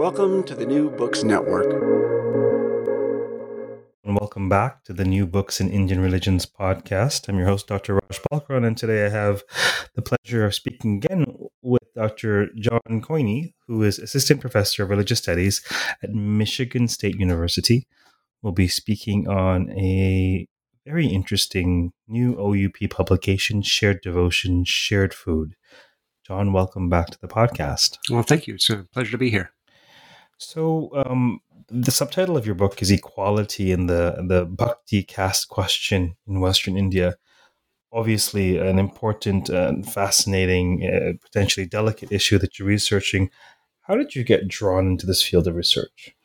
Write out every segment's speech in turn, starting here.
Welcome to the New Books Network. And welcome back to the New Books in Indian Religions podcast. I'm your host, Dr. Raj Balkaran, and today I have the pleasure of speaking again with Dr. Jon Keune, who is Assistant Professor of Religious Studies at Michigan State University. We'll be speaking on a very interesting new OUP publication, Shared Devotion, Shared Food. John, welcome back to the podcast. Well, thank you. It's a pleasure to be here. So, um, the subtitle of your book is Equality in the, the Bhakti caste question in Western India. Obviously, an important and fascinating, uh, potentially delicate issue that you're researching. How did you get drawn into this field of research?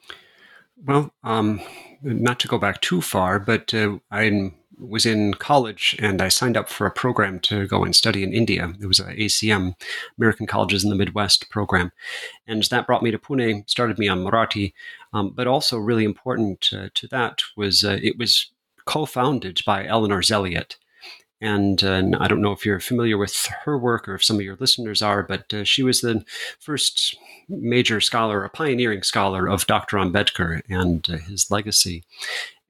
Well, um, not to go back too far, but uh, I'm was in college and I signed up for a program to go and study in India. It was a ACM, American Colleges in the Midwest program. And that brought me to Pune, started me on Marathi. Um, but also, really important uh, to that was uh, it was co founded by Eleanor Zelliot. And uh, I don't know if you're familiar with her work or if some of your listeners are, but uh, she was the first major scholar, a pioneering scholar of Dr. Ambedkar and uh, his legacy.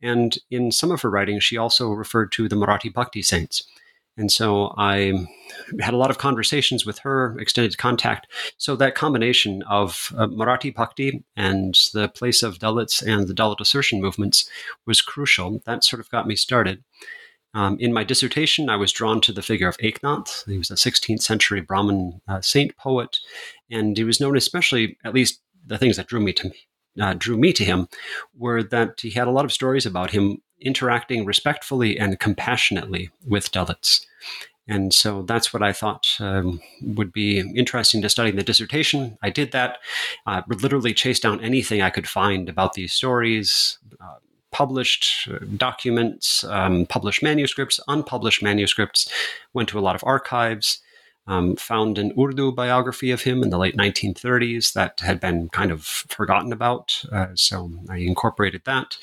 And in some of her writings, she also referred to the Marathi Bhakti saints. And so I had a lot of conversations with her, extended contact. So that combination of uh, Marathi Bhakti and the place of Dalits and the Dalit assertion movements was crucial. That sort of got me started. Um, in my dissertation, I was drawn to the figure of Eknath. He was a 16th century Brahmin uh, saint poet, and he was known especially, at least the things that drew me to uh, drew me to him were that he had a lot of stories about him interacting respectfully and compassionately with Dalits. And so that's what I thought um, would be interesting to study in the dissertation. I did that, uh, literally chased down anything I could find about these stories, uh, published uh, documents, um, published manuscripts, unpublished manuscripts, went to a lot of archives, um, found an Urdu biography of him in the late 1930s that had been kind of forgotten about. Uh, so I incorporated that.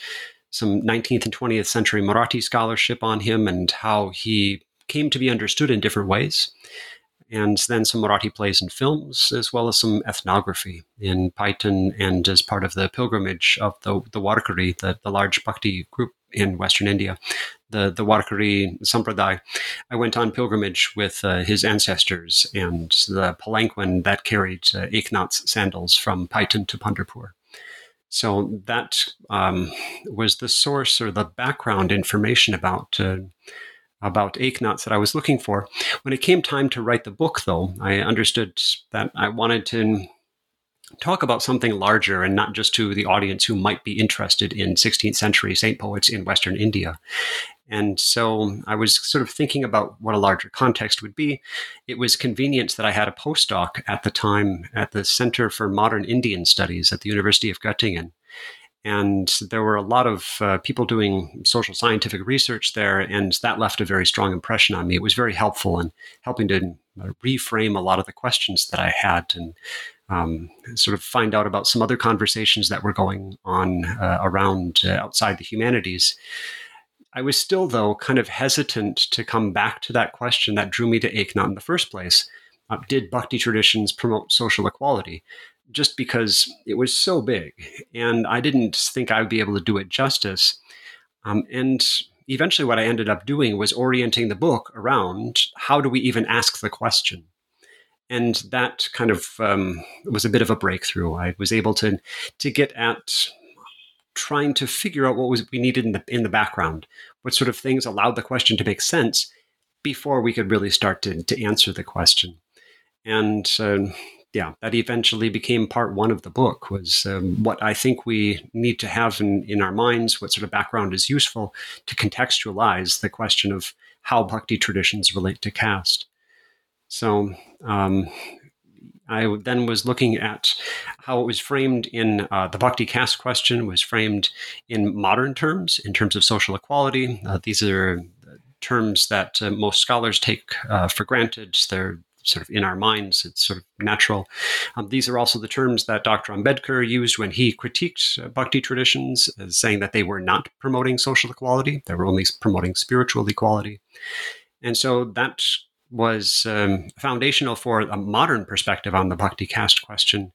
Some 19th and 20th century Marathi scholarship on him and how he came to be understood in different ways. And then some Marathi plays and films, as well as some ethnography in Paithan and as part of the pilgrimage of the, the Warkari, the, the large Bhakti group in Western India, the the Warkari Sampradaya. I went on pilgrimage with uh, his ancestors and the palanquin that carried uh, Eknath's sandals from Paithan to Pandharpur. So that um, was the source or the background information about. Uh, about Eknath that I was looking for. When it came time to write the book, though, I understood that I wanted to talk about something larger and not just to the audience who might be interested in 16th century saint poets in Western India. And so I was sort of thinking about what a larger context would be. It was convenient that I had a postdoc at the time at the Center for Modern Indian Studies at the University of Göttingen. And there were a lot of uh, people doing social scientific research there, and that left a very strong impression on me. It was very helpful in helping to reframe a lot of the questions that I had and um, sort of find out about some other conversations that were going on uh, around uh, outside the humanities. I was still, though, kind of hesitant to come back to that question that drew me to Eknath in the first place. Uh, did Bhakti traditions promote social equality? Just because it was so big, and I didn't think I would be able to do it justice. Um, and eventually, what I ended up doing was orienting the book around how do we even ask the question? And that kind of um, was a bit of a breakthrough. I was able to to get at trying to figure out what was we needed in the in the background, what sort of things allowed the question to make sense before we could really start to, to answer the question. And uh, yeah, that eventually became part one of the book was um, what I think we need to have in, in our minds, what sort of background is useful to contextualize the question of how bhakti traditions relate to caste. So um, I then was looking at how it was framed in uh, the bhakti caste question was framed in modern terms, in terms of social equality. Uh, these are terms that uh, most scholars take uh, for granted. They're sort of in our minds. It's sort of natural. Um, these are also the terms that Dr. Ambedkar used when he critiqued uh, Bhakti traditions, as saying that they were not promoting social equality, they were only promoting spiritual equality. And so that was um, foundational for a modern perspective on the Bhakti caste question.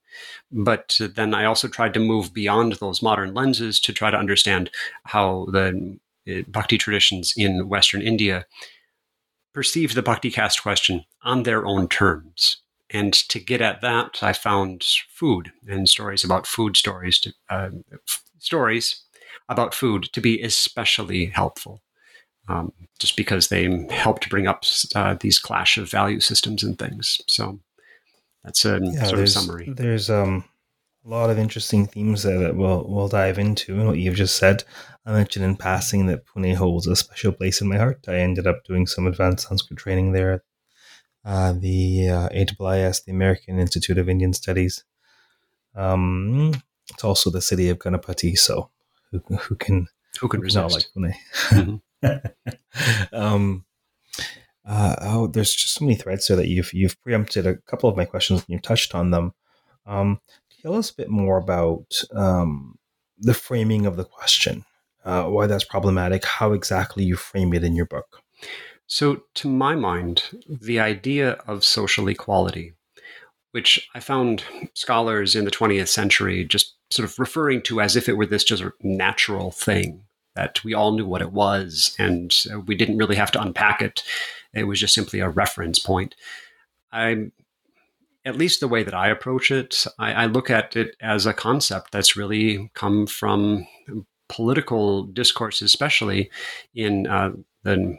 But then I also tried to move beyond those modern lenses to try to understand how the uh, Bhakti traditions in Western India perceive the bhakti caste question on their own terms. And to get at that, I found food and stories about food stories, to, uh, f- stories about food to be especially helpful, um, just because they help to bring up uh, these clash of value systems and things. So that's a yeah, sort of summary. There's um, a lot of interesting themes there that we'll we'll dive into. And what you've just said, I mentioned in passing that Pune holds a special place in my heart. I ended up doing some advanced Sanskrit training there uh, the uh, AIIS, the American Institute of Indian Studies. Um, it's also the city of Ganapati, so who, who can who can resist? Not like Pune. Mm-hmm. um, uh, oh, there's just so many threads there that you've you've preempted a couple of my questions and you've touched on them. Um, tell us a bit more about um, the framing of the question uh, why that's problematic, how exactly you frame it in your book. So, to my mind, the idea of social equality, which I found scholars in the 20th century just sort of referring to as if it were this just natural thing that we all knew what it was and we didn't really have to unpack it. It was just simply a reference point. I'm at least the way that I approach it, I, I look at it as a concept that's really come from political discourse, especially in uh, the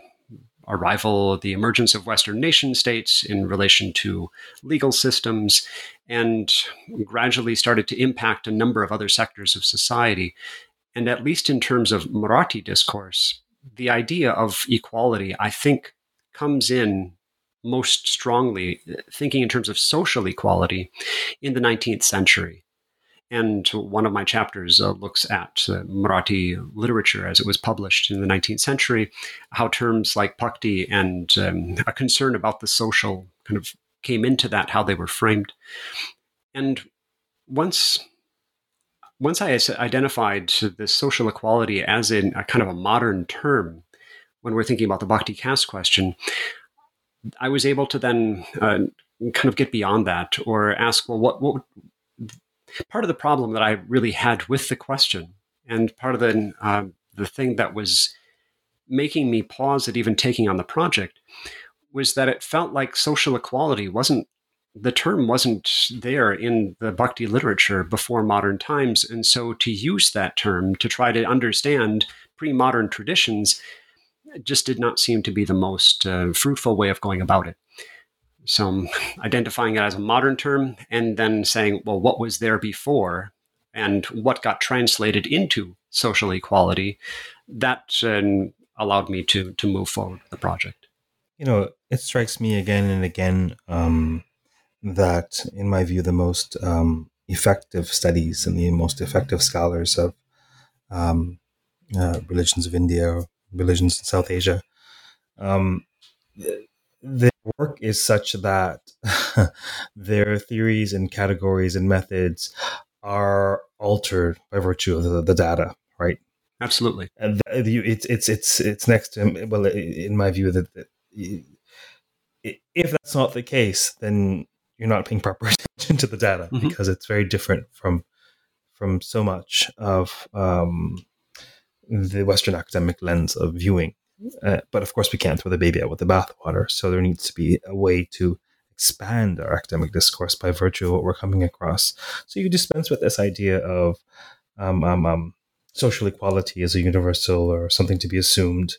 arrival, the emergence of Western nation states in relation to legal systems, and gradually started to impact a number of other sectors of society. And at least in terms of Marathi discourse, the idea of equality, I think, comes in most strongly, thinking in terms of social equality, in the 19th century. And one of my chapters uh, looks at uh, Marathi literature as it was published in the 19th century, how terms like bhakti and um, a concern about the social kind of came into that, how they were framed. And once once I identified this social equality as in a kind of a modern term, when we're thinking about the bhakti caste question, I was able to then uh, kind of get beyond that or ask, well, what, what part of the problem that I really had with the question, and part of the uh, the thing that was making me pause at even taking on the project, was that it felt like social equality wasn't the term wasn't there in the bhakti literature before modern times, and so to use that term to try to understand pre-modern traditions just did not seem to be the most uh, fruitful way of going about it. So identifying it as a modern term and then saying, well, what was there before and what got translated into social equality, that uh, allowed me to to move forward with the project. You know, it strikes me again and again um, that, in my view, the most um, effective studies and the most effective scholars of um, uh, religions of India, religions in South Asia, um, their work is such that their theories and categories and methods are altered by virtue of the, the data, right? Absolutely. And it's it's it's it's next to well, in my view, that, that if that's not the case, then you're not paying proper attention to the data mm-hmm. because it's very different from from so much of um, the Western academic lens of viewing uh, but of course, we can't throw the baby out with the bathwater. So there needs to be a way to expand our academic discourse by virtue of what we're coming across. So you dispense with this idea of um, um, um, social equality as a universal or something to be assumed.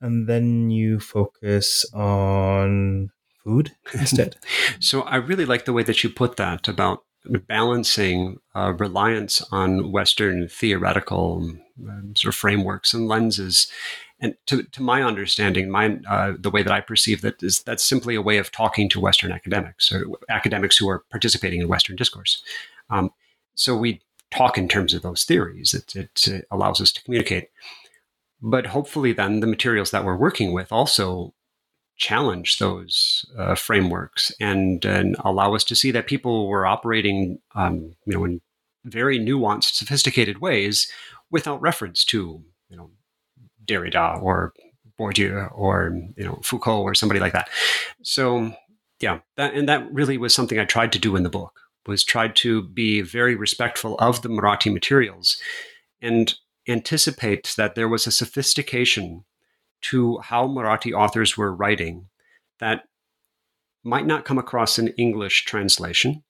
And then you focus on food instead. so I really like the way that you put that about balancing uh, reliance on Western theoretical um, sort of frameworks and lenses. And to, to my understanding, my, uh, the way that I perceive that is that's simply a way of talking to Western academics or academics who are participating in Western discourse. Um, so we talk in terms of those theories. It, it, it allows us to communicate. But hopefully, then the materials that we're working with also challenge those uh, frameworks and, and allow us to see that people were operating, um, you know, in very nuanced, sophisticated ways without reference to, you know, Derrida or Bourdieu or you know Foucault or somebody like that. So yeah, that and that really was something I tried to do in the book was tried to be very respectful of the Marathi materials and anticipate that there was a sophistication to how Marathi authors were writing that might not come across in English translation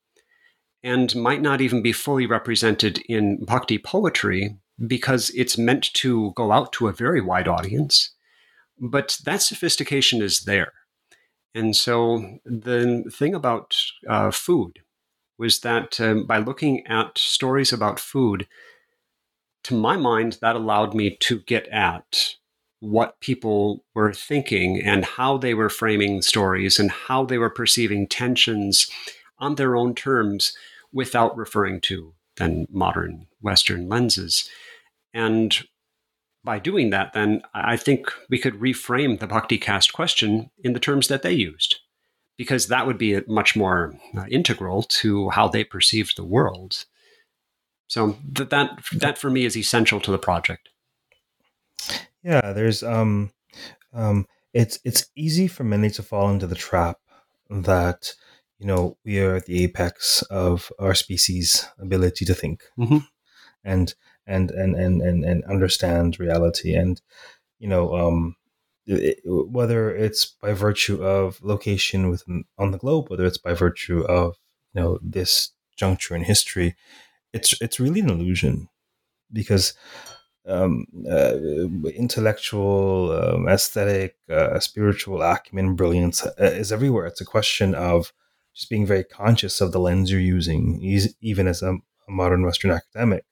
and might not even be fully represented in bhakti poetry because it's meant to go out to a very wide audience. But that sophistication is there. And so the thing about uh, food was that um, by looking at stories about food, to my mind, that allowed me to get at what people were thinking and how they were framing stories and how they were perceiving tensions on their own terms without referring to then modern Western lenses. And by doing that, then I think we could reframe the Bhakti caste question in the terms that they used, because that would be much more uh, integral to how they perceived the world. So that, that that for me is essential to the project. Yeah, there's um, um, it's it's easy for many to fall into the trap that you know we are at the apex of our species' ability to think, mm-hmm. and and and and and and understand reality, and you know um, it, whether it's by virtue of location within on the globe, whether it's by virtue of you know this juncture in history, it's it's really an illusion because um, uh, intellectual, um, aesthetic, uh, spiritual acumen, brilliance uh, is everywhere. It's a question of just being very conscious of the lens you're using, even as a, a modern Western academic,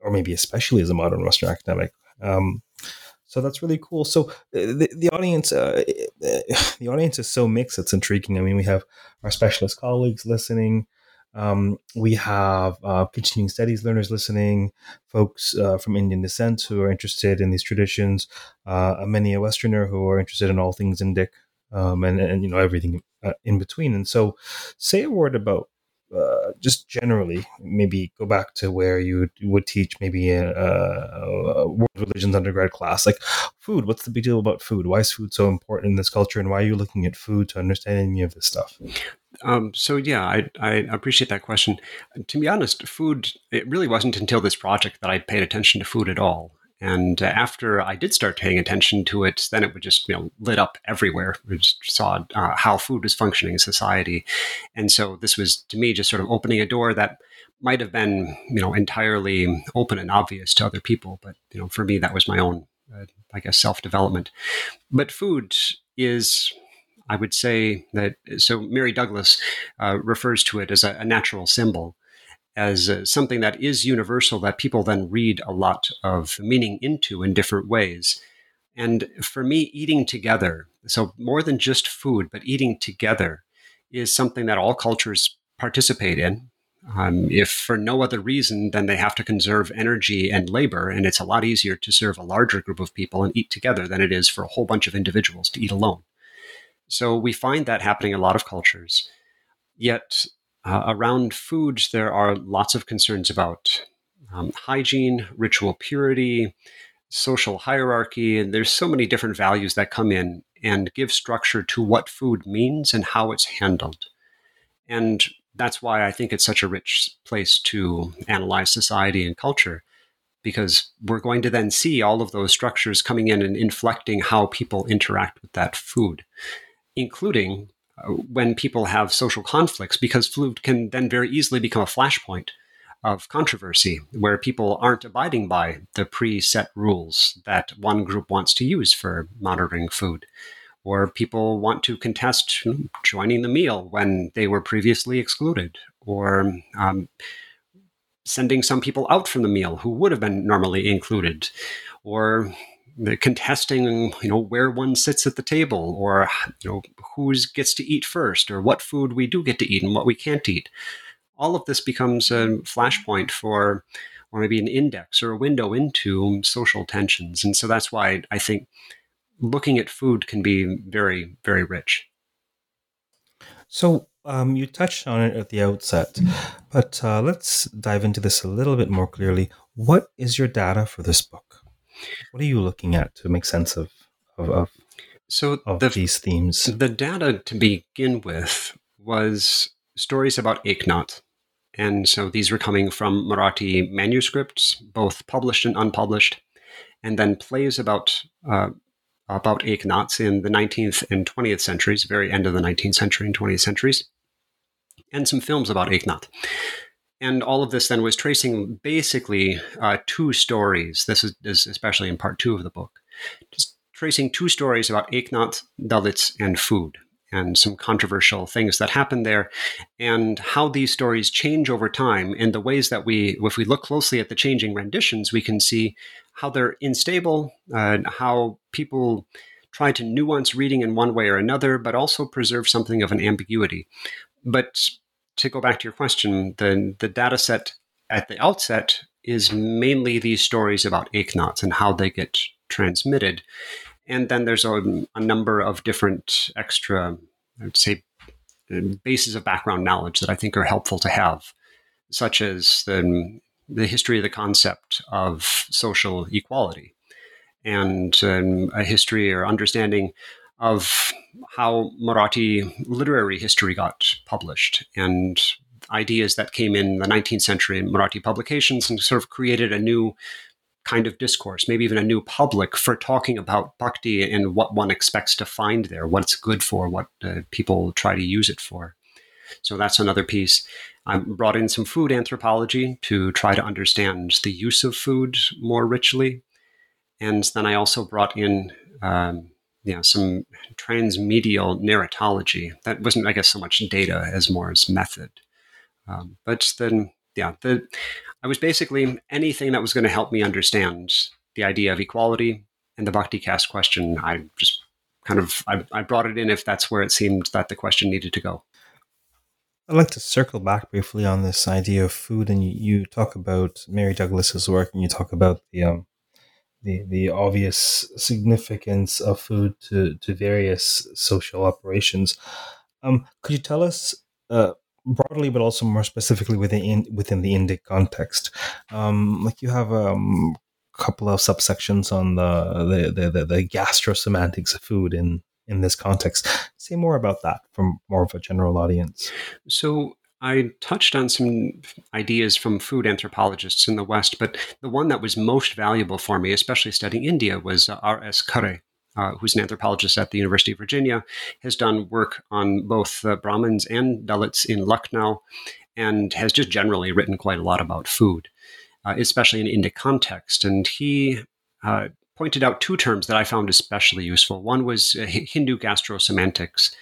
or maybe especially as a modern Western academic. Um, so that's really cool. So uh, the, the audience, uh, the audience is so mixed. It's intriguing. I mean, we have our specialist colleagues listening. Um, we have uh, continuing studies learners listening, folks uh, from Indian descent who are interested in these traditions, uh, many a Westerner who are interested in all things Indic, um, and, and you know everything uh, in between. And so, say a word about uh, just generally, maybe go back to where you would, teach maybe a, a, world religions undergrad class, like food. What's the big deal about food? Why is food so important in this culture, and why are you looking at food to understand any of this stuff? Um, so yeah, I, I appreciate that question. To be honest, food. It really wasn't until this project that I paid attention to food at all. And uh, after I did start paying attention to it, then it would just you know lit up everywhere. We just saw uh, how food was functioning in society, and so this was to me just sort of opening a door that might have been you know entirely open and obvious to other people, but you know for me that was my own, uh, I guess, self development. But food is I would say that so Mary Douglas uh, refers to it as a, a natural symbol, as uh, something that is universal that people then read a lot of meaning into in different ways. And for me, eating together, so more than just food, but eating together is something that all cultures participate in. Um, if for no other reason than they have to conserve energy and labor, and it's a lot easier to serve a larger group of people and eat together than it is for a whole bunch of individuals to eat alone. So we find that happening in a lot of cultures. Yet uh, around food, there are lots of concerns about um, hygiene, ritual purity, social hierarchy, and there's so many different values that come in and give structure to what food means and how it's handled. And that's why I think it's such a rich place to analyze society and culture, because we're going to then see all of those structures coming in and inflecting how people interact with that food including when people have social conflicts, because food can then very easily become a flashpoint of controversy where people aren't abiding by the preset rules that one group wants to use for monitoring food. Or people want to contest joining the meal when they were previously excluded, or um, sending some people out from the meal who would have been normally included, or contesting, you know, where one sits at the table, or you know, who gets to eat first, or what food we do get to eat and what we can't eat. All of this becomes a flashpoint for, or maybe an index or a window into social tensions, and so that's why I think looking at food can be very, very rich. So, um, you touched on it at the outset, but uh, let's dive into this a little bit more clearly. What is your data for this book? What are you looking at to make sense of of, of, so of the, these themes? The data to begin with was stories about Eknath. And so these were coming from Marathi manuscripts, both published and unpublished, and then plays about uh, about Eknaths in the 19th and 20th centuries, very end of the 19th century and 20th centuries, and some films about Eknath. And all of this then was tracing basically uh, two stories. This is, is, especially in part two of the book, just tracing two stories about Eknath, Dalits, and food, and some controversial things that happened there, and how these stories change over time, and the ways that we, if we look closely at the changing renditions, we can see how they're unstable, uh, how people try to nuance reading in one way or another, but also preserve something of an ambiguity. But to go back to your question, the, the data set at the outset is mainly these stories about Eknaths and how they get transmitted. And then there's a, a number of different extra, I would say, bases of background knowledge that I think are helpful to have, such as the, the history of the concept of social equality and um, a history or understanding of how Marathi literary history got published and ideas that came in the 19th century in Marathi publications and sort of created a new kind of discourse, maybe even a new public for talking about bhakti and what one expects to find there, what it's good for, what uh, people try to use it for. So that's another piece. I brought in some food anthropology to try to understand the use of food more richly. And then I also brought in um, you know, some transmedial narratology. That wasn't, I guess, so much data as more as method. Um, but then, yeah, the I was basically anything that was going to help me understand the idea of equality and the Bhakti caste question. I just kind of I, I brought it in if that's where it seemed that the question needed to go. I'd like to circle back briefly on this idea of food, and you, you talk about Mary Douglas's work, and you talk about the um, the the obvious significance of food to to various social operations. Um, could you tell us uh, broadly, but also more specifically within within the Indic context? Um, like you have a um, couple of subsections on the the, the the gastrosemantics of food in in this context. Say more about that from more of a general audience. So I touched on some ideas from food anthropologists in the West, but the one that was most valuable for me, especially studying India, was uh, R.S. Khare. Uh, who's an anthropologist at the University of Virginia, has done work on both uh, Brahmins and Dalits in Lucknow, and has just generally written quite a lot about food, uh, especially in Indic context. And he uh, pointed out two terms that I found especially useful. One was uh, Hindu gastrosemantics,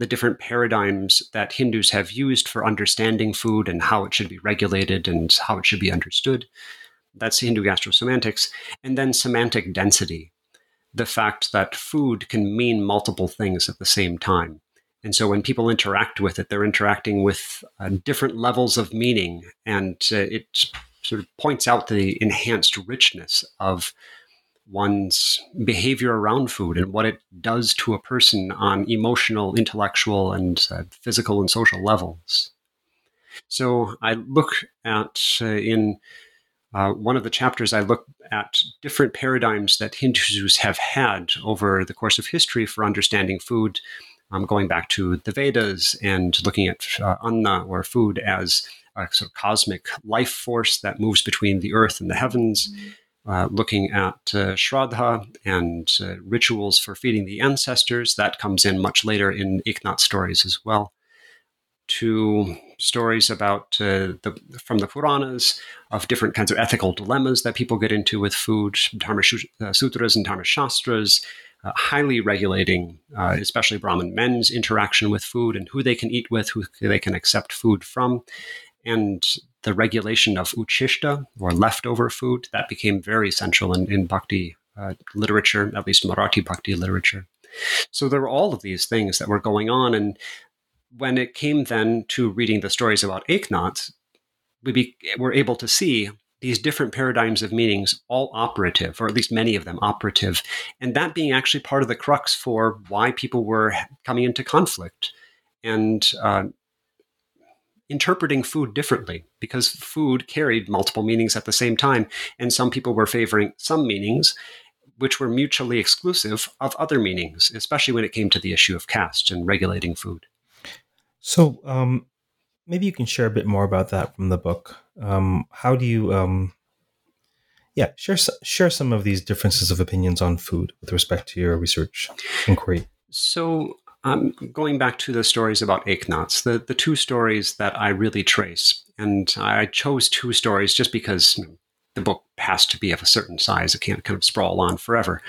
the different paradigms that Hindus have used for understanding food and how it should be regulated and how it should be understood. That's Hindu gastrosemantics. And then semantic density, the fact that food can mean multiple things at the same time. And so when people interact with it, they're interacting with uh, different levels of meaning. And uh, it sort of points out the enhanced richness of one's behavior around food and what it does to a person on emotional, intellectual, and uh, physical and social levels. So I look at uh, in uh, one of the chapters, I look at different paradigms that Hindus have had over the course of history for understanding food, um, going back to the Vedas and looking at uh, anna or food as a sort of cosmic life force that moves between the earth and the heavens. Mm-hmm uh, looking at uh, Shraddha and uh, rituals for feeding the ancestors. That comes in much later in Eknath stories as well. To stories about uh, the from the Puranas of different kinds of ethical dilemmas that people get into with food, Dharma uh, Sutras and Dharma Shastras, highly regulating, especially Brahmin men's interaction with food and who they can eat with, who they can accept food from. And the regulation of uchishta, or leftover food, that became very central in, in bhakti uh, literature, at least Marathi bhakti literature. So there were all of these things that were going on. And when it came then to reading the stories about Eknath, we be, were able to see these different paradigms of meanings all operative, or at least many of them operative, and that being actually part of the crux for why people were coming into conflict and uh, interpreting food differently, because food carried multiple meanings at the same time, and some people were favoring some meanings. Which were mutually exclusive of other meanings, especially when it came to the issue of caste and regulating food. So, um, maybe you can share a bit more about that from the book. Um, how do you, um, yeah, share share some of these differences of opinions on food with respect to your research inquiry. So, um, going back to the stories about Eknaths, the the two stories that I really trace, and I chose two stories just because the book has to be of a certain size. It can't kind of sprawl on forever.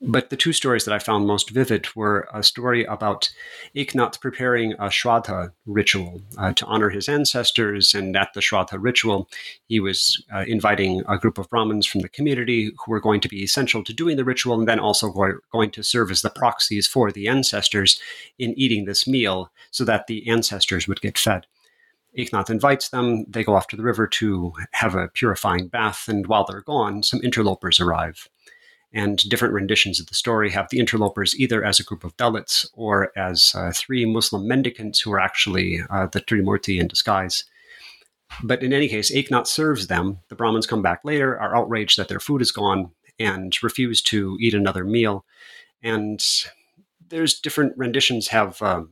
But the two stories that I found most vivid were a story about Eknath preparing a Shraddha ritual uh, to honor his ancestors. And at the Shraddha ritual, he was uh, inviting a group of Brahmins from the community who were going to be essential to doing the ritual and then also go- going to serve as the proxies for the ancestors in eating this meal so that the ancestors would get fed. Eknath invites them. They go off to the river to have a purifying bath, and while they're gone, some interlopers arrive. And different renditions of the story have the interlopers either as a group of Dalits or as uh, three Muslim mendicants who are actually uh, the Trimurti in disguise. But in any case, Eknath serves them. The Brahmins come back later, are outraged that their food is gone, and refuse to eat another meal. And there's different renditions have uh,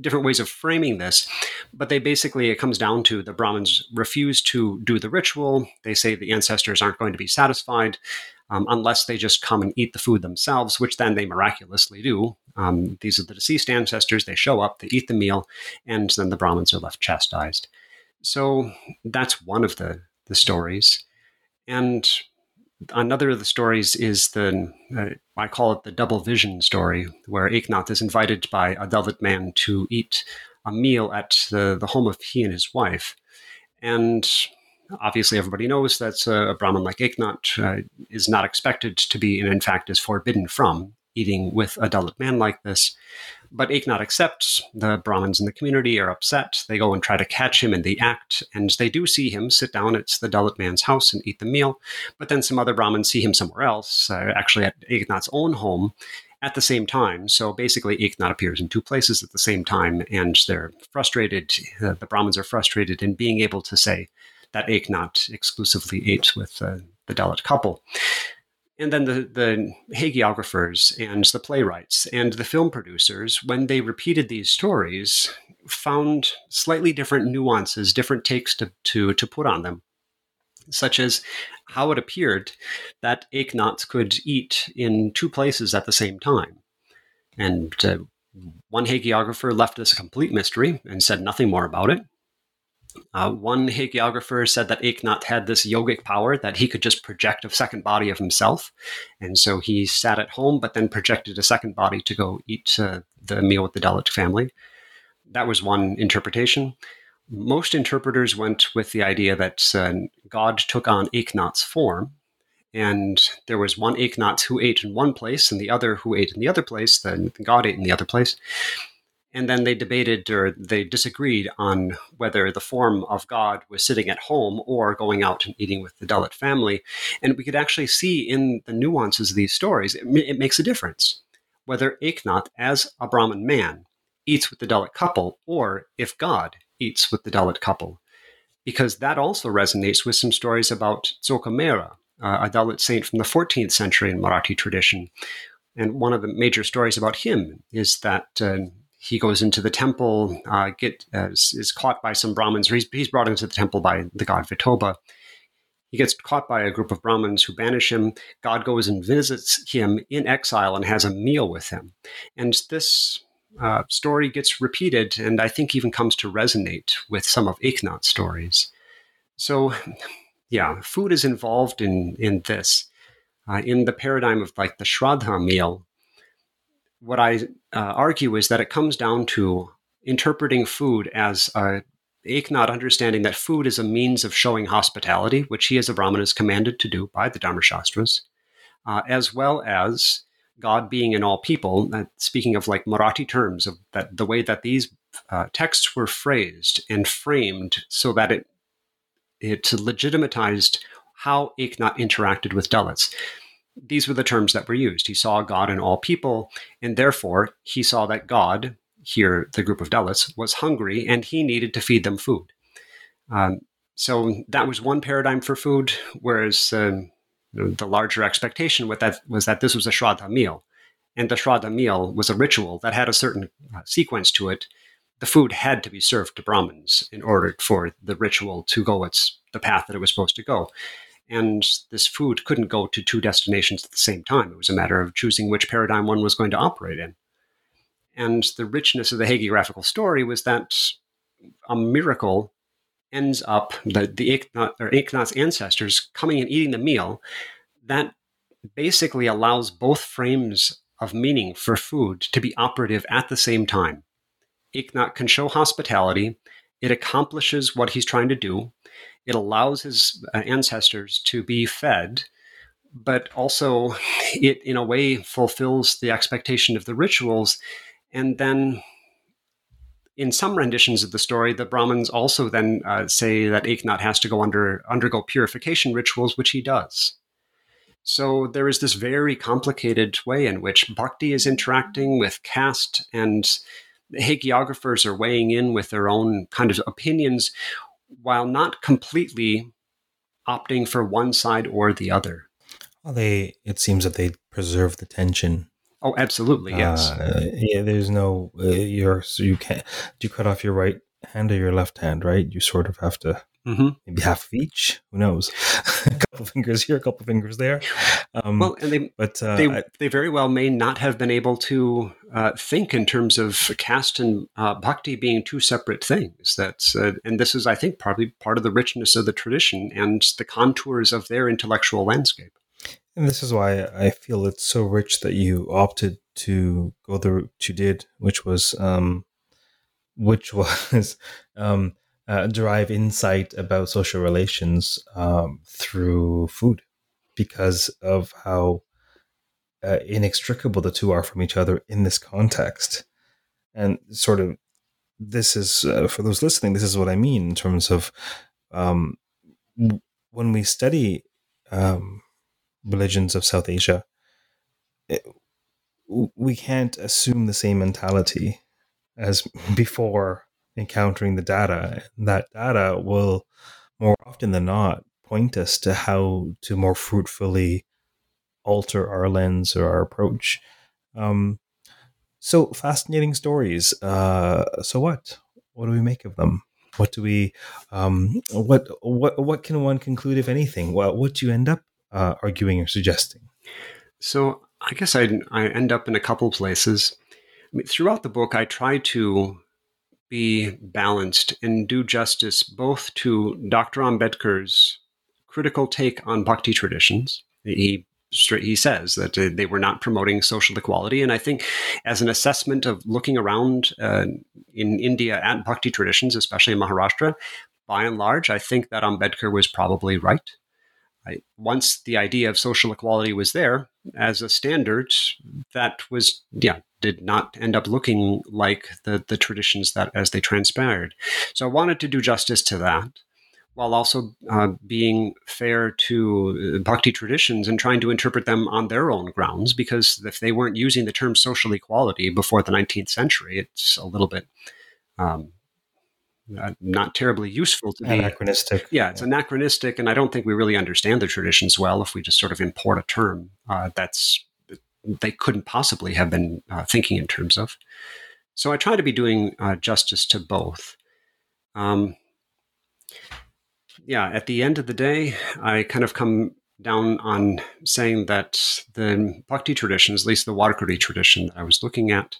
different ways of framing this, but they basically, it comes down to the Brahmins refuse to do the ritual. They say the ancestors aren't going to be satisfied um, unless they just come and eat the food themselves, which then they miraculously do. Um, these are the deceased ancestors. They show up, they eat the meal, and then the Brahmins are left chastised. So that's one of the, the stories. And another of the stories is the uh, I call it the double vision story, where Eknath is invited by a Dalit man to eat a meal at the, the home of he and his wife, and obviously everybody knows that a Brahmin like Eknath uh, is not expected to be, and in fact is forbidden from eating with a Dalit man like this. But Eknath accepts. The Brahmins in the community are upset. They go and try to catch him in the act, and they do see him sit down at the Dalit man's house and eat the meal. But then some other Brahmins see him somewhere else, uh, actually at Eknath's own home, at the same time. So basically, Eknath appears in two places at the same time, and they're frustrated. Uh, the Brahmins are frustrated in being able to say that Eknath exclusively ate with uh, the Dalit couple and then the, the hagiographers and the playwrights and the film producers, when they repeated these stories, found slightly different nuances, different takes to, to, to put on them, such as how it appeared that Eknath could eat in two places at the same time. And uh, one hagiographer left this a complete mystery and said nothing more about it. Uh, one hagiographer said that Eknath had this yogic power that he could just project a second body of himself. And so he sat at home, but then projected a second body to go eat uh, the meal with the Dalit family. That was one interpretation. Most interpreters went with the idea that uh, God took on Eknath's form, and there was one Eknath who ate in one place and the other who ate in the other place, then God ate in the other place and then they debated or they disagreed on whether the form of God was sitting at home or going out and eating with the Dalit family. And we could actually see in the nuances of these stories, it, it makes a difference whether Eknath, as a Brahmin man, eats with the Dalit couple or if God eats with the Dalit couple. Because that also resonates with some stories about Chokhamela, uh, a Dalit saint from the 14th century in Marathi tradition. And one of the major stories about him is that uh, he goes into the temple, uh, get uh, is caught by some Brahmins. He's, he's brought into the temple by the god Vithoba. He gets caught by a group of Brahmins who banish him. God goes and visits him in exile and has a meal with him. And this uh, story gets repeated and I think even comes to resonate with some of Eknath's stories. So, yeah, food is involved in, in this. Uh, in the paradigm of like the Shraddha meal, what I uh, argue is that it comes down to interpreting food as a Eknath understanding that food is a means of showing hospitality, which he as a Brahmin is commanded to do by the Dharma Shastras, uh, as well as God being in all people. Uh, speaking of like Marathi terms, of that the way that these uh, texts were phrased and framed so that it it legitimatized how Eknath interacted with Dalits. These were the terms that were used. He saw God in all people, and therefore he saw that God, here the group of Dalits, was hungry and he needed to feed them food. Um, so that was one paradigm for food, whereas um, the larger expectation with that was that this was a Shraddha meal. And the Shraddha meal was a ritual that had a certain uh, sequence to it. The food had to be served to Brahmins in order for the ritual to go its the path that it was supposed to go. And this food couldn't go to two destinations at the same time. It was a matter of choosing which paradigm one was going to operate in. And the richness of the hagiographical story was that a miracle ends up the the Eknath's ancestors coming and eating the meal. That basically allows both frames of meaning for food to be operative at the same time. Eknath can show hospitality. It accomplishes what he's trying to do. It allows his uh, ancestors to be fed but also it in a way fulfills the expectation of the rituals and then in some renditions of the story, the Brahmins also then uh, say that Eknath has to go under undergo purification rituals, which he does. So there is this very complicated way in which bhakti is interacting with caste, and hagiographers are weighing in with their own kind of opinions, while not completely opting for one side or the other. Well, they it seems that they preserve the tension Oh, absolutely, yes. Uh, yeah, there's no uh, you're so you can't do you cut off your right hand or your left hand, right? You sort of have to mm-hmm. maybe half of each. Who knows? a couple fingers here, a couple fingers there. Um, well, and they but uh, they I, they very well may not have been able to uh, think in terms of caste and uh, bhakti being two separate things. That's uh, and this is, I think, probably part of the richness of the tradition and the contours of their intellectual landscape. And this is why I feel it's so rich that you opted to go the route you did, which was, um, which was, um, uh, derive insight about social relations um, through food, because of how uh, inextricable the two are from each other in this context, and sort of this is uh, for those listening. This is what I mean in terms of um, when we study um, religions of South Asia, it, we can't assume the same mentality as before encountering the data. That data will more often than not point us to how to more fruitfully alter our lens or our approach. Um, so fascinating stories. Uh, so what? What do we make of them? What do we? Um, what what what can one conclude, if anything? Well, what do you end up uh, arguing or suggesting? So I guess I I end up in a couple places. I mean, throughout the book, I try to be balanced and do justice both to Dr. Ambedkar's critical take on bhakti traditions. He he says that they were not promoting social equality, and I think as an assessment of looking around uh, in India at bhakti traditions, especially in Maharashtra, by and large, I think that Ambedkar was probably right. I, once the idea of social equality was there as a standard, that was yeah did not end up looking like the the traditions that as they transpired. So I wanted to do justice to that, while also uh, being fair to uh, bhakti traditions and trying to interpret them on their own grounds. Because if they weren't using the term social equality before the 19th century, it's a little bit um, uh, not terribly useful to be anachronistic. Yeah, it's yeah. anachronistic, and I don't think we really understand the traditions well if we just sort of import a term uh, that's they couldn't possibly have been uh, thinking in terms of. So I try to be doing uh, justice to both. Um, yeah, at the end of the day, I kind of come down on saying that the Bhakti traditions, at least the Warkari tradition that I was looking at,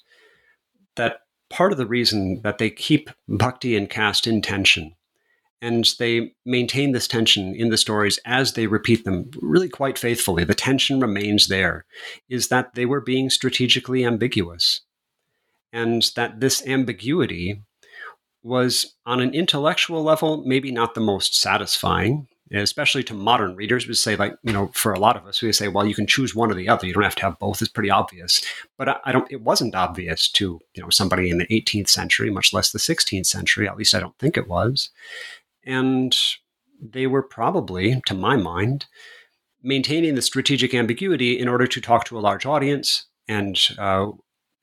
that part of the reason that they keep bhakti and caste in tension and they maintain this tension in the stories as they repeat them really quite faithfully. The tension remains there, is that they were being strategically ambiguous. And that this ambiguity was, on an intellectual level, maybe not the most satisfying, especially to modern readers. We say, like, you know, for a lot of us, we say, well, you can choose one or the other. You don't have to have both. It's pretty obvious. But I, I don't. It wasn't obvious to you know somebody in the 18th century, much less the 16th century. At least I don't think it was. And they were probably, to my mind, maintaining the strategic ambiguity in order to talk to a large audience and uh,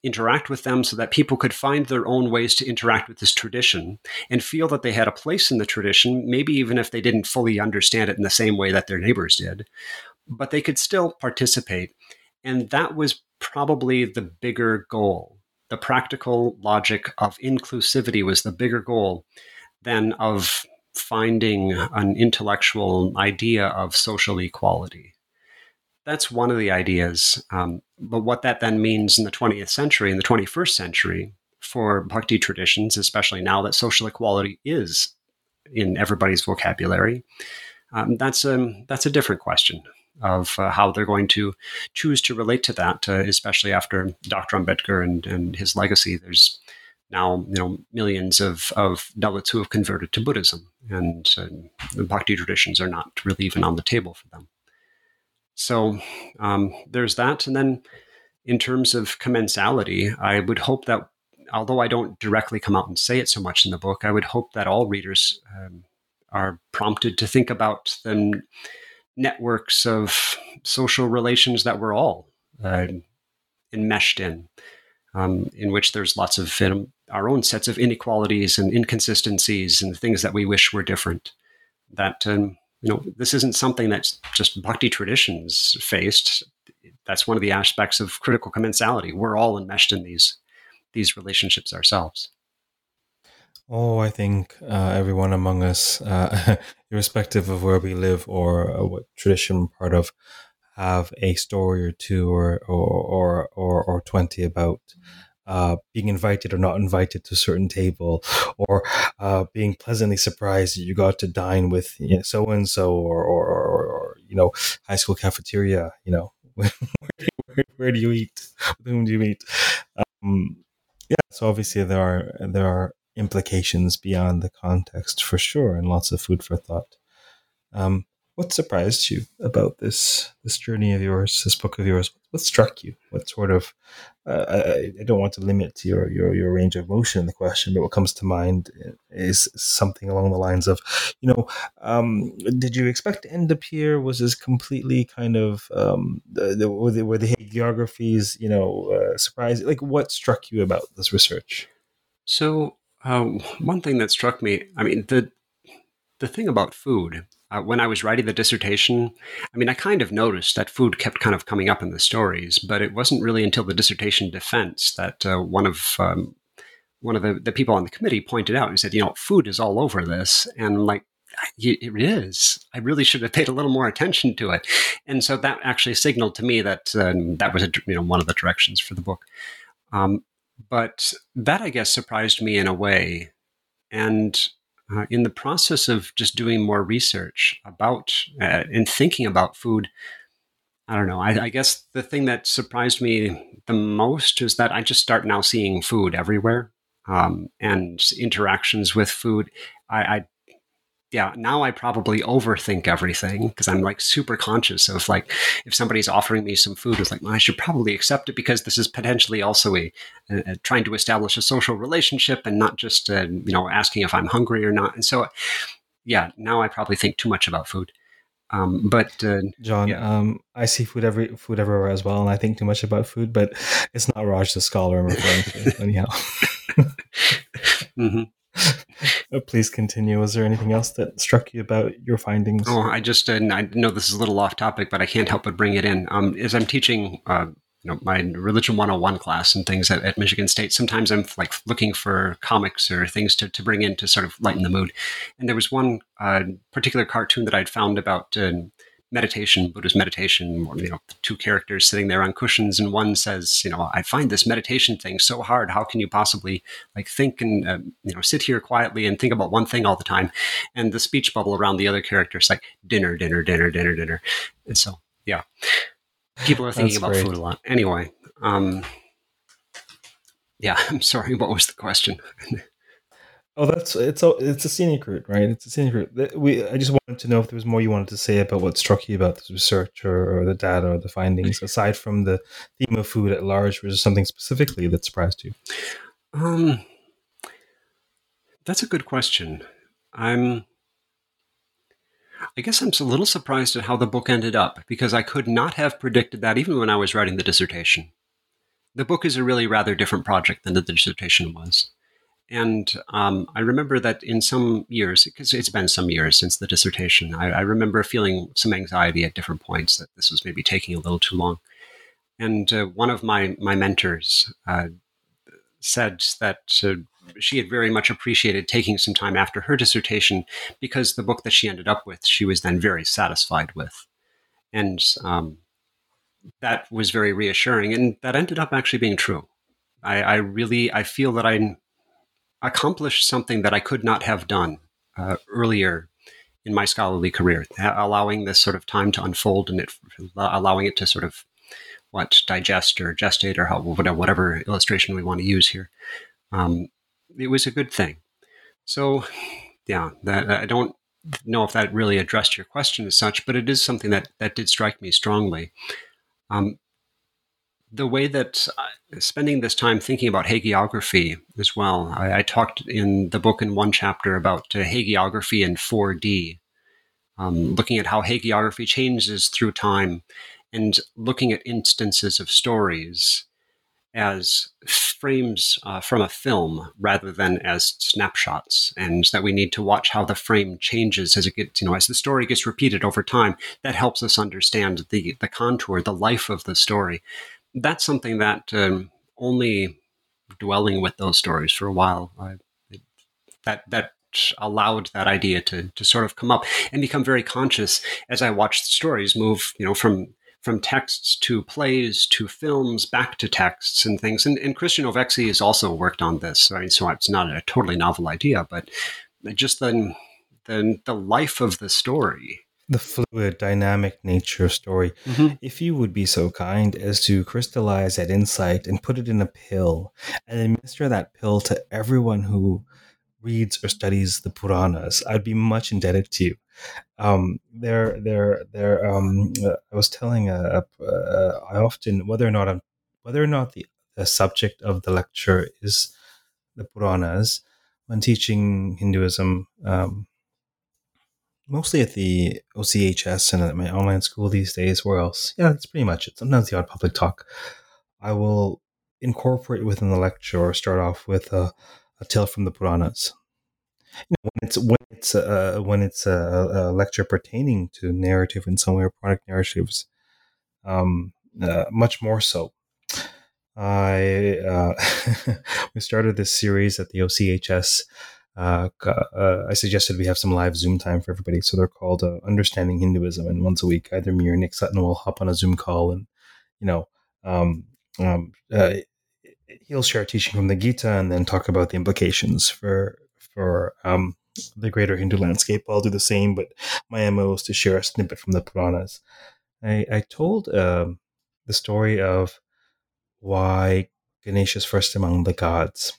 interact with them so that people could find their own ways to interact with this tradition and feel that they had a place in the tradition, maybe even if they didn't fully understand it in the same way that their neighbors did, but they could still participate. And that was probably the bigger goal. The practical logic of inclusivity was the bigger goal than of finding an intellectual idea of social equality. That's one of the ideas. Um, but what that then means in the 20th century, in the 21st century, for bhakti traditions, especially now that social equality is in everybody's vocabulary, um, that's, a, that's a different question of uh, how they're going to choose to relate to that, uh, especially after Dr. Ambedkar and, and his legacy. There's now you know millions of, of Dalits who have converted to Buddhism, and uh, the Bhakti traditions are not really even on the table for them. So um, there's that, and then in terms of commensality, I would hope that although I don't directly come out and say it so much in the book, I would hope that all readers um, are prompted to think about the networks of social relations that we're all uh, enmeshed in um, in which there's lots of um, our own sets of inequalities and inconsistencies and things that we wish were different. That um, you know, this isn't something that's just bhakti traditions faced. That's one of the aspects of critical commensality. We're all enmeshed in these these relationships ourselves. Oh, I think uh, everyone among us, uh, irrespective of where we live or uh, what tradition we're part of, have a story or two or or or or, or twenty about uh, being invited or not invited to a certain table, or uh, being pleasantly surprised that you got to dine with so and so, or or you know high school cafeteria. You know, where, where, where, do you eat? With whom do you eat? Um, yeah, so obviously there are there are implications beyond the context for sure, and lots of food for thought. Um, what surprised you about this this journey of yours, this book of yours? What struck you? What sort of uh, I, I, don't want to limit your, your your range of motion in the question, but what comes to mind is something along the lines of, you know, um, did you expect to end up here? Was this completely kind of um, the, the, were, the, were the hagiographies, you know, uh, surprising? Like, what struck you about this research? So, um, one thing that struck me, I mean, the the thing about food uh, when I was writing the dissertation, I mean, I kind of noticed that food kept kind of coming up in the stories, but it wasn't really until the dissertation defense that uh, one of um, one of the, the people on the committee pointed out and said, you know, food is all over this, and like it is. I really should have paid a little more attention to it, and so that actually signaled to me that um, that was a, you know one of the directions for the book. Um, but that I guess surprised me in a way, and uh, in the process of just doing more research about uh, and thinking about food, I don't know. I, I, guess the thing that surprised me the most is that I just start now seeing food everywhere um, and interactions with food. I, I yeah, now I probably overthink everything because I'm like super conscious of like if somebody's offering me some food, it's like well, I should probably accept it because this is potentially also a, a, a trying to establish a social relationship and not just uh, you know asking if I'm hungry or not. And so, yeah, now I probably think too much about food. Um, but uh, Jon, yeah. um, I see food every food everywhere as well, and I think too much about food. But it's not Raj the scholar I'm referring to, anyhow. mm-hmm. Uh, please continue. Was there anything else that struck you about your findings? Oh, I just uh, I know this is a little off topic, but I can't help but bring it in. Um, as I'm teaching, uh, you know, my religion 101 class and things at, at, Michigan State, sometimes I'm like looking for comics or things to, to bring in to sort of lighten the mood. And there was one uh, particular cartoon that I'd found about uh, meditation, Buddhist meditation, or, you know, two characters sitting there on cushions, and one says, you know, I find this meditation thing so hard. How can you possibly like think and uh, you know sit here quietly and think about one thing all the time? And the speech bubble around the other character is like dinner, dinner, dinner, dinner, dinner. And so, yeah, people are thinking about food a lot. Anyway, um, yeah, I'm sorry. What was the question? Oh, that's it's a it's a scenic route, right? It's a scenic route. We I just wanted to know if there was more you wanted to say about what struck you about the research or, or the data or the findings, aside from the theme of food at large. Was there something specifically that surprised you? Um, that's a good question. I'm. I guess I'm a little surprised at how the book ended up because I could not have predicted that even when I was writing the dissertation. The book is a really rather different project than the dissertation was. And um, I remember that in some years, because it's been some years since the dissertation, I, I, remember feeling some anxiety at different points that this was maybe taking a little too long. And uh, one of my my mentors uh, said that uh, she had very much appreciated taking some time after her dissertation because the book that she ended up with, she was then very satisfied with, and um, that was very reassuring. And that ended up actually being true. I, I really I feel that I accomplished something that I could not have done uh, earlier in my scholarly career, allowing this sort of time to unfold and it allowing it to sort of what digest or gestate or how, whatever illustration we want to use here. Um, it was a good thing. So, yeah, that, I don't know if that really addressed your question as such, but it is something that that did strike me strongly. Um, the way that uh, spending this time thinking about hagiography as well, I, I talked in the book in one chapter about uh, hagiography in 4D, um, looking at how hagiography changes through time and looking at instances of stories as frames uh, from a film rather than as snapshots and that we need to watch how the frame changes as it gets you know as the story gets repeated over time. That helps us understand the the contour the life of the story that's something that um, only dwelling with those stories for a while, I, that that allowed that idea to to sort of come up and become very conscious as I watched the stories move, you know, from from texts to plays to films back to texts and things. And, and Christian Novetzke has also worked on this. I mean, so it's not a totally novel idea, but just the the the life of the story the fluid, dynamic nature of story. Mm-hmm. If you would be so kind as to crystallize that insight and put it in a pill and administer that pill to everyone who reads or studies the Puranas, I'd be much indebted to you. Um, there, there, there. Um, uh, I was telling, uh, uh, I often whether or not I'm, whether or not the, the subject of the lecture is the Puranas when teaching Hinduism. Um, mostly at the OCHS and at my online school these days. Where else? Yeah, that's pretty much it. Sometimes the odd public talk. I will incorporate within the lecture or start off with a, a tale from the Puranas. You know, when it's when it's uh, when it's a, a, lecture pertaining to narrative in some way or product narratives, um, uh, much more so. I uh, we started this series at the OCHS uh, uh, I suggested we have some live Zoom time for everybody. So they're called uh, Understanding Hinduism. And once a week, either me or Nick Sutton will hop on a Zoom call and, you know, um, um, uh, he'll share teaching from the Gita and then talk about the implications for for um, the greater Hindu landscape. I'll do the same, but my MO is to share a snippet from the Puranas. I, I told um, the story of why Ganesh is first among the gods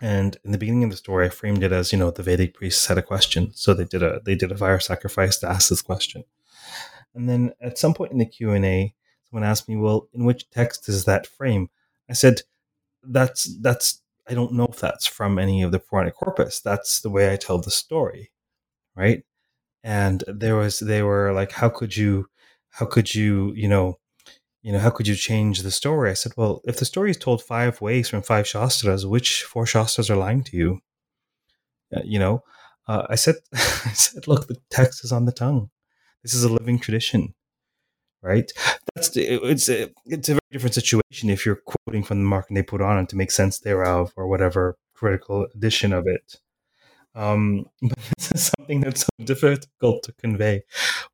and in the beginning of the story, I framed it as you know the Vedic priests had a question, so they did a they did a fire sacrifice to ask this question. And then at some point in the Q and A, someone asked me, "Well, in which text is that frame?" I said, "That's that's I don't know if that's from any of the Puranic corpus. That's the way I tell the story, right?" And there was they were like, "How could you, how could you, you know?" You know, how could you change the story? I said, well, if the story is told five ways from five Shastras, which four Shastras are lying to you? Uh, you know, uh, I said, I said, look, the text is on the tongue. This is a living tradition, right? That's it's a, it's a very different situation if you're quoting from the Markandeya Purana to make sense thereof or whatever critical edition of it. Um, but this is something that's so difficult to convey.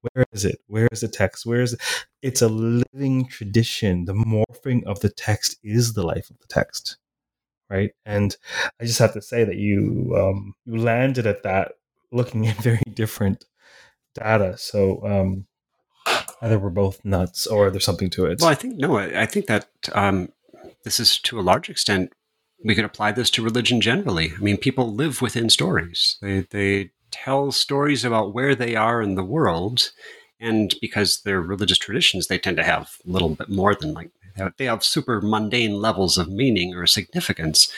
Where is it? Where is the text? Where is it? It's a living tradition. The morphing of the text is the life of the text, right? And I just have to say that you um, you landed at that looking at very different data. So um, either we're both nuts or there's something to it. Well, I think no. I, I think that um, this is to a large extent we could apply this to religion generally. I mean, people live within stories. They they tell stories about where they are in the world, and because they're religious traditions, they tend to have a little bit more than like they have super mundane levels of meaning or significance.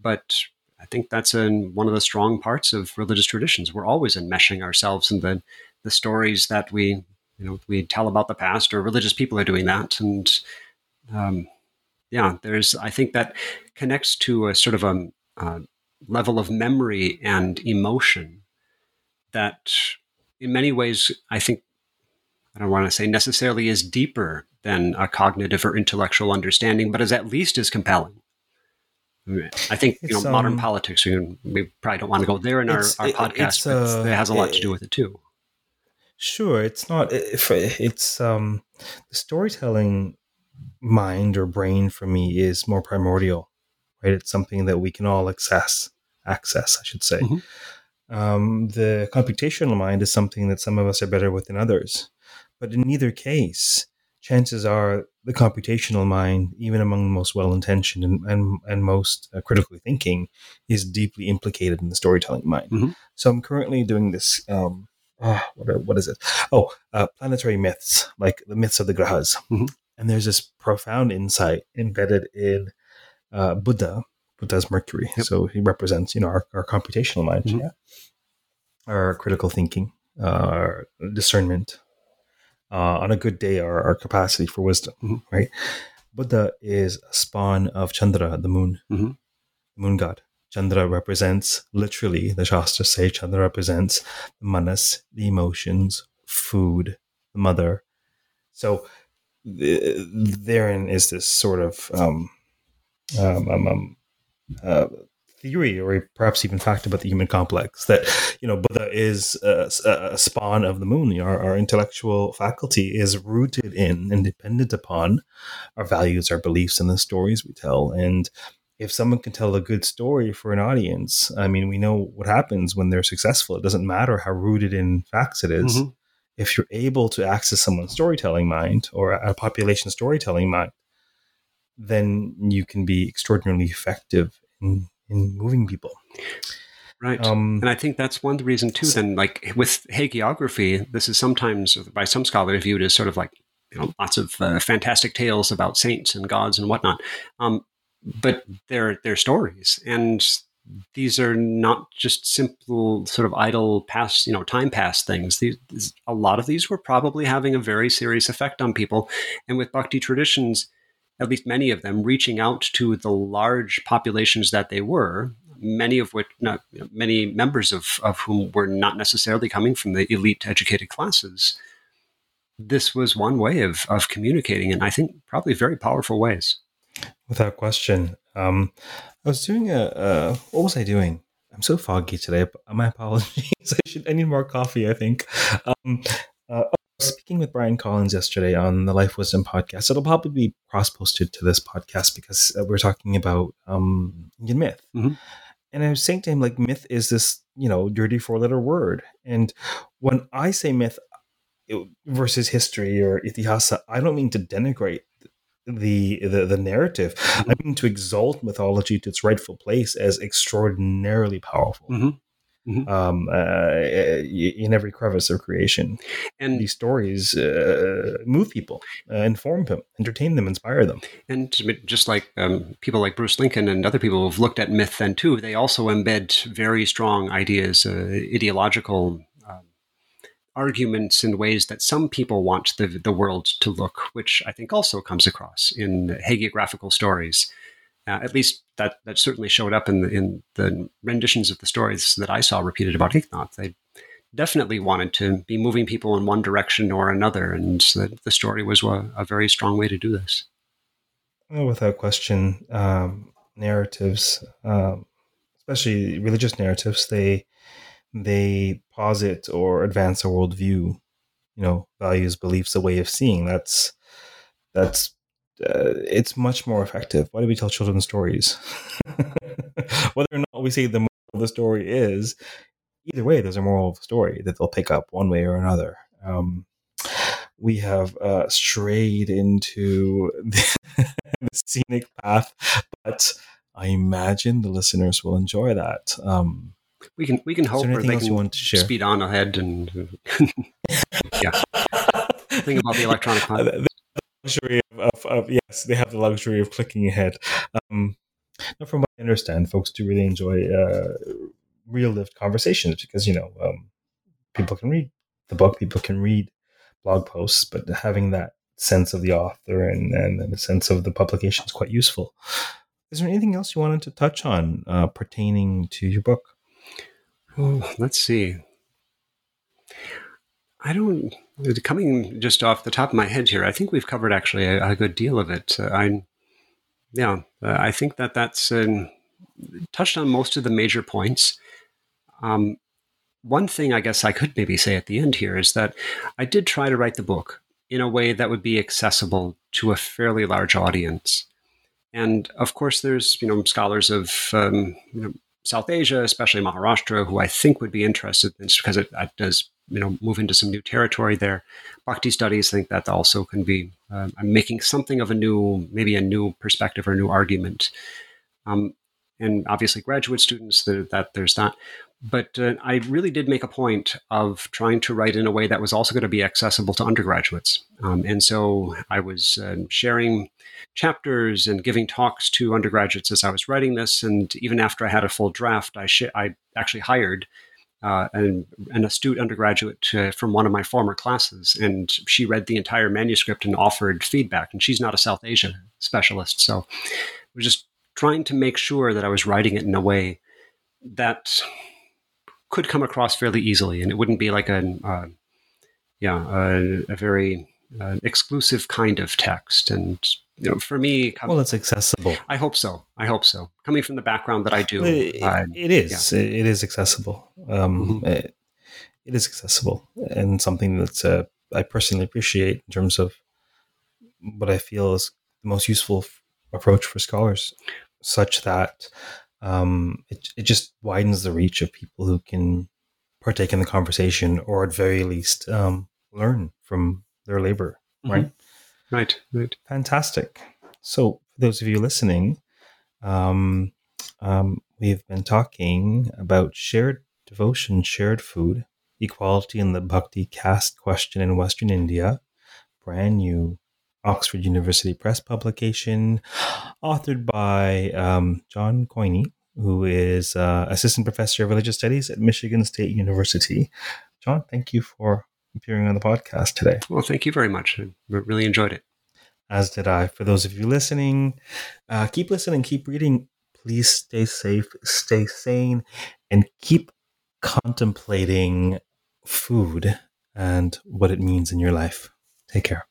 But I think that's in one of the strong parts of religious traditions. We're always enmeshing ourselves in the the stories that we you know we tell about the past, or religious people are doing that, and um, yeah, there's I think that connects to a sort of a, a level of memory and emotion that, in many ways, I think I don't want to say necessarily is deeper than a cognitive or intellectual understanding, but is at least as compelling. I think you know um, modern politics. We, we, probably don't want to go there in our, our podcast, uh, but it has a lot to do with it too. Sure, it's not. It's um, the storytelling mind or brain for me is more primordial, right? It's something that we can all access, access, I should say. Mm-hmm. Um, the computational mind is something that some of us are better with than others. But in either case, chances are the computational mind, even among the most well intentioned and, and, and, most uh, critically thinking, is deeply implicated in the storytelling mind. Mm-hmm. So I'm currently doing this. Um, oh, what, what is it? Oh, uh, planetary myths, like the myths of the grahas. Mm-hmm. And there's this profound insight embedded in uh, Buddha. Buddha's Mercury. Yep. So he represents, you know, our, our computational mind, mm-hmm. yeah? our critical thinking, uh, our discernment. Uh, on a good day, our, our capacity for wisdom, mm-hmm. right? Buddha is a spawn of Chandra, the moon, mm-hmm. the moon god. Chandra represents, literally, the Shastras say Chandra represents the manas, the emotions, food, the mother. So therein is this sort of um, um, um, um, uh, theory or perhaps even fact about the human complex that you know Buddha is a, a spawn of the moon. Our, our, intellectual faculty is rooted in and dependent upon our values, our beliefs, and the stories we tell. And if someone can tell a good story for an audience, I mean, we know what happens when they're successful. It doesn't matter how rooted in facts it is. Mm-hmm if you're able to access someone's storytelling mind or a population storytelling mind, then you can be extraordinarily effective in, in moving people. Right. Um, and I think that's one reason too, then like with hagiography, this is sometimes by some scholars viewed as sort of like, you know, lots of uh, fantastic tales about saints and gods and whatnot. Um, but they're, they're stories and these are not just simple sort of idle past you know time pass things. These, a lot of these were probably having a very serious effect on people. And with bhakti traditions at least many of them reaching out to the large populations that they were many of which not, you know, many members of, of whom were not necessarily coming from the elite educated classes this was one way of, of communicating and i think probably very powerful ways. Without question. Um, I was doing a, uh, what was I doing? I'm so foggy today. My apologies. I should. I need more coffee. I think. Um, uh, speaking with Brian Collins yesterday on the Life Wisdom podcast. It'll probably be cross posted to this podcast because uh, we're talking about um, Indian myth. Mm-hmm. And I was saying to him, like, myth is this, you know, dirty four letter word. And when I say myth versus history or itihasa, I don't mean to denigrate the the, the narrative. Mm-hmm. I mean to exalt mythology to its rightful place as extraordinarily powerful. Mm-hmm. Mm-hmm. Um, uh, in every crevice of creation, and these stories uh, move people, uh, inform them, entertain them, inspire them. And just like um, people like Bruce Lincoln and other people who've looked at myth then too, they also embed very strong ideas, uh, ideological arguments in ways that some people want the, the world to look, which I think also comes across in hagiographical stories. Uh, at least that, that certainly showed up in the, in the renditions of the stories that I saw repeated about Eknath. They definitely wanted to be moving people in one direction or another, and the, the story was a, a, very strong way to do this. Without question, um, narratives, um, especially religious narratives, they they posit or advance a worldview, you know, values, beliefs, a way of seeing. That's that's uh, it's much more effective. Why do we tell children stories? Whether or not we say the moral of the story is, either way, there's a moral of the story that they'll pick up one way or another. Um, we have uh, strayed into the, the, scenic path, but I imagine the listeners will enjoy that. Um, we can we can hope or they can speed on ahead and yeah. Think about the electronic content. The luxury of, of, of, yes, they have the luxury of clicking ahead. Um, from what I understand, folks do really enjoy uh, real lived conversations because you know um, people can read the book, people can read blog posts, but having that sense of the author and, and the sense of the publication is quite useful. Is there anything else you wanted to touch on uh, pertaining to your book? Oh, let's see. I don't. Coming just off the top of my head here, I think we've covered actually a, a good deal of it. Uh, I, yeah, uh, I think that that's uh, touched on most of the major points. Um, one thing I guess I could maybe say at the end here is that I did try to write the book in a way that would be accessible to a fairly large audience. And of course, there's you know scholars of um, you know, South Asia, especially Maharashtra, who I think would be interested in because it, it, does you know move into some new territory there. Bhakti studies think that also can be uh, I'm making something of a new, maybe a new perspective or a new argument. Um, and obviously, graduate students that, that there's that. But uh, I really did make a point of trying to write in a way that was also going to be accessible to undergraduates. Um, and so I was uh, sharing chapters and giving talks to undergraduates as I was writing this. And even after I had a full draft, I, sh- I actually hired uh, an, an, astute undergraduate uh, from one of my former classes, and she read the entire manuscript and offered feedback. And she's not a South Asia specialist, so I was just trying to make sure that I was writing it in a way that could come across fairly easily, and it wouldn't be like a, uh, yeah, a, a very uh, exclusive kind of text. And you know, for me, well, it's accessible. I hope so. I hope so. Coming from the background that I do, it, uh, it is. Yeah. It is accessible. Um, mm-hmm. it, it is accessible, and something that uh, I personally appreciate in terms of what I feel is the most useful f- approach for scholars, such that um, it, it just widens the reach of people who can partake in the conversation or at very least um, learn from their labor, mm-hmm. Right? Right. Fantastic. So, for those of you listening, um, um, we've been talking about shared devotion, shared food, equality in the Bhakti caste question in Western India, brand new Oxford University Press publication, authored by um, Jon Keune, who is uh, assistant professor of religious studies at Michigan State University. John, thank you for appearing on the podcast today. Well, thank you very much. I really enjoyed it. As did I. For those of you listening, uh, keep listening, keep reading. Please stay safe, stay sane, and keep contemplating food and what it means in your life. Take care.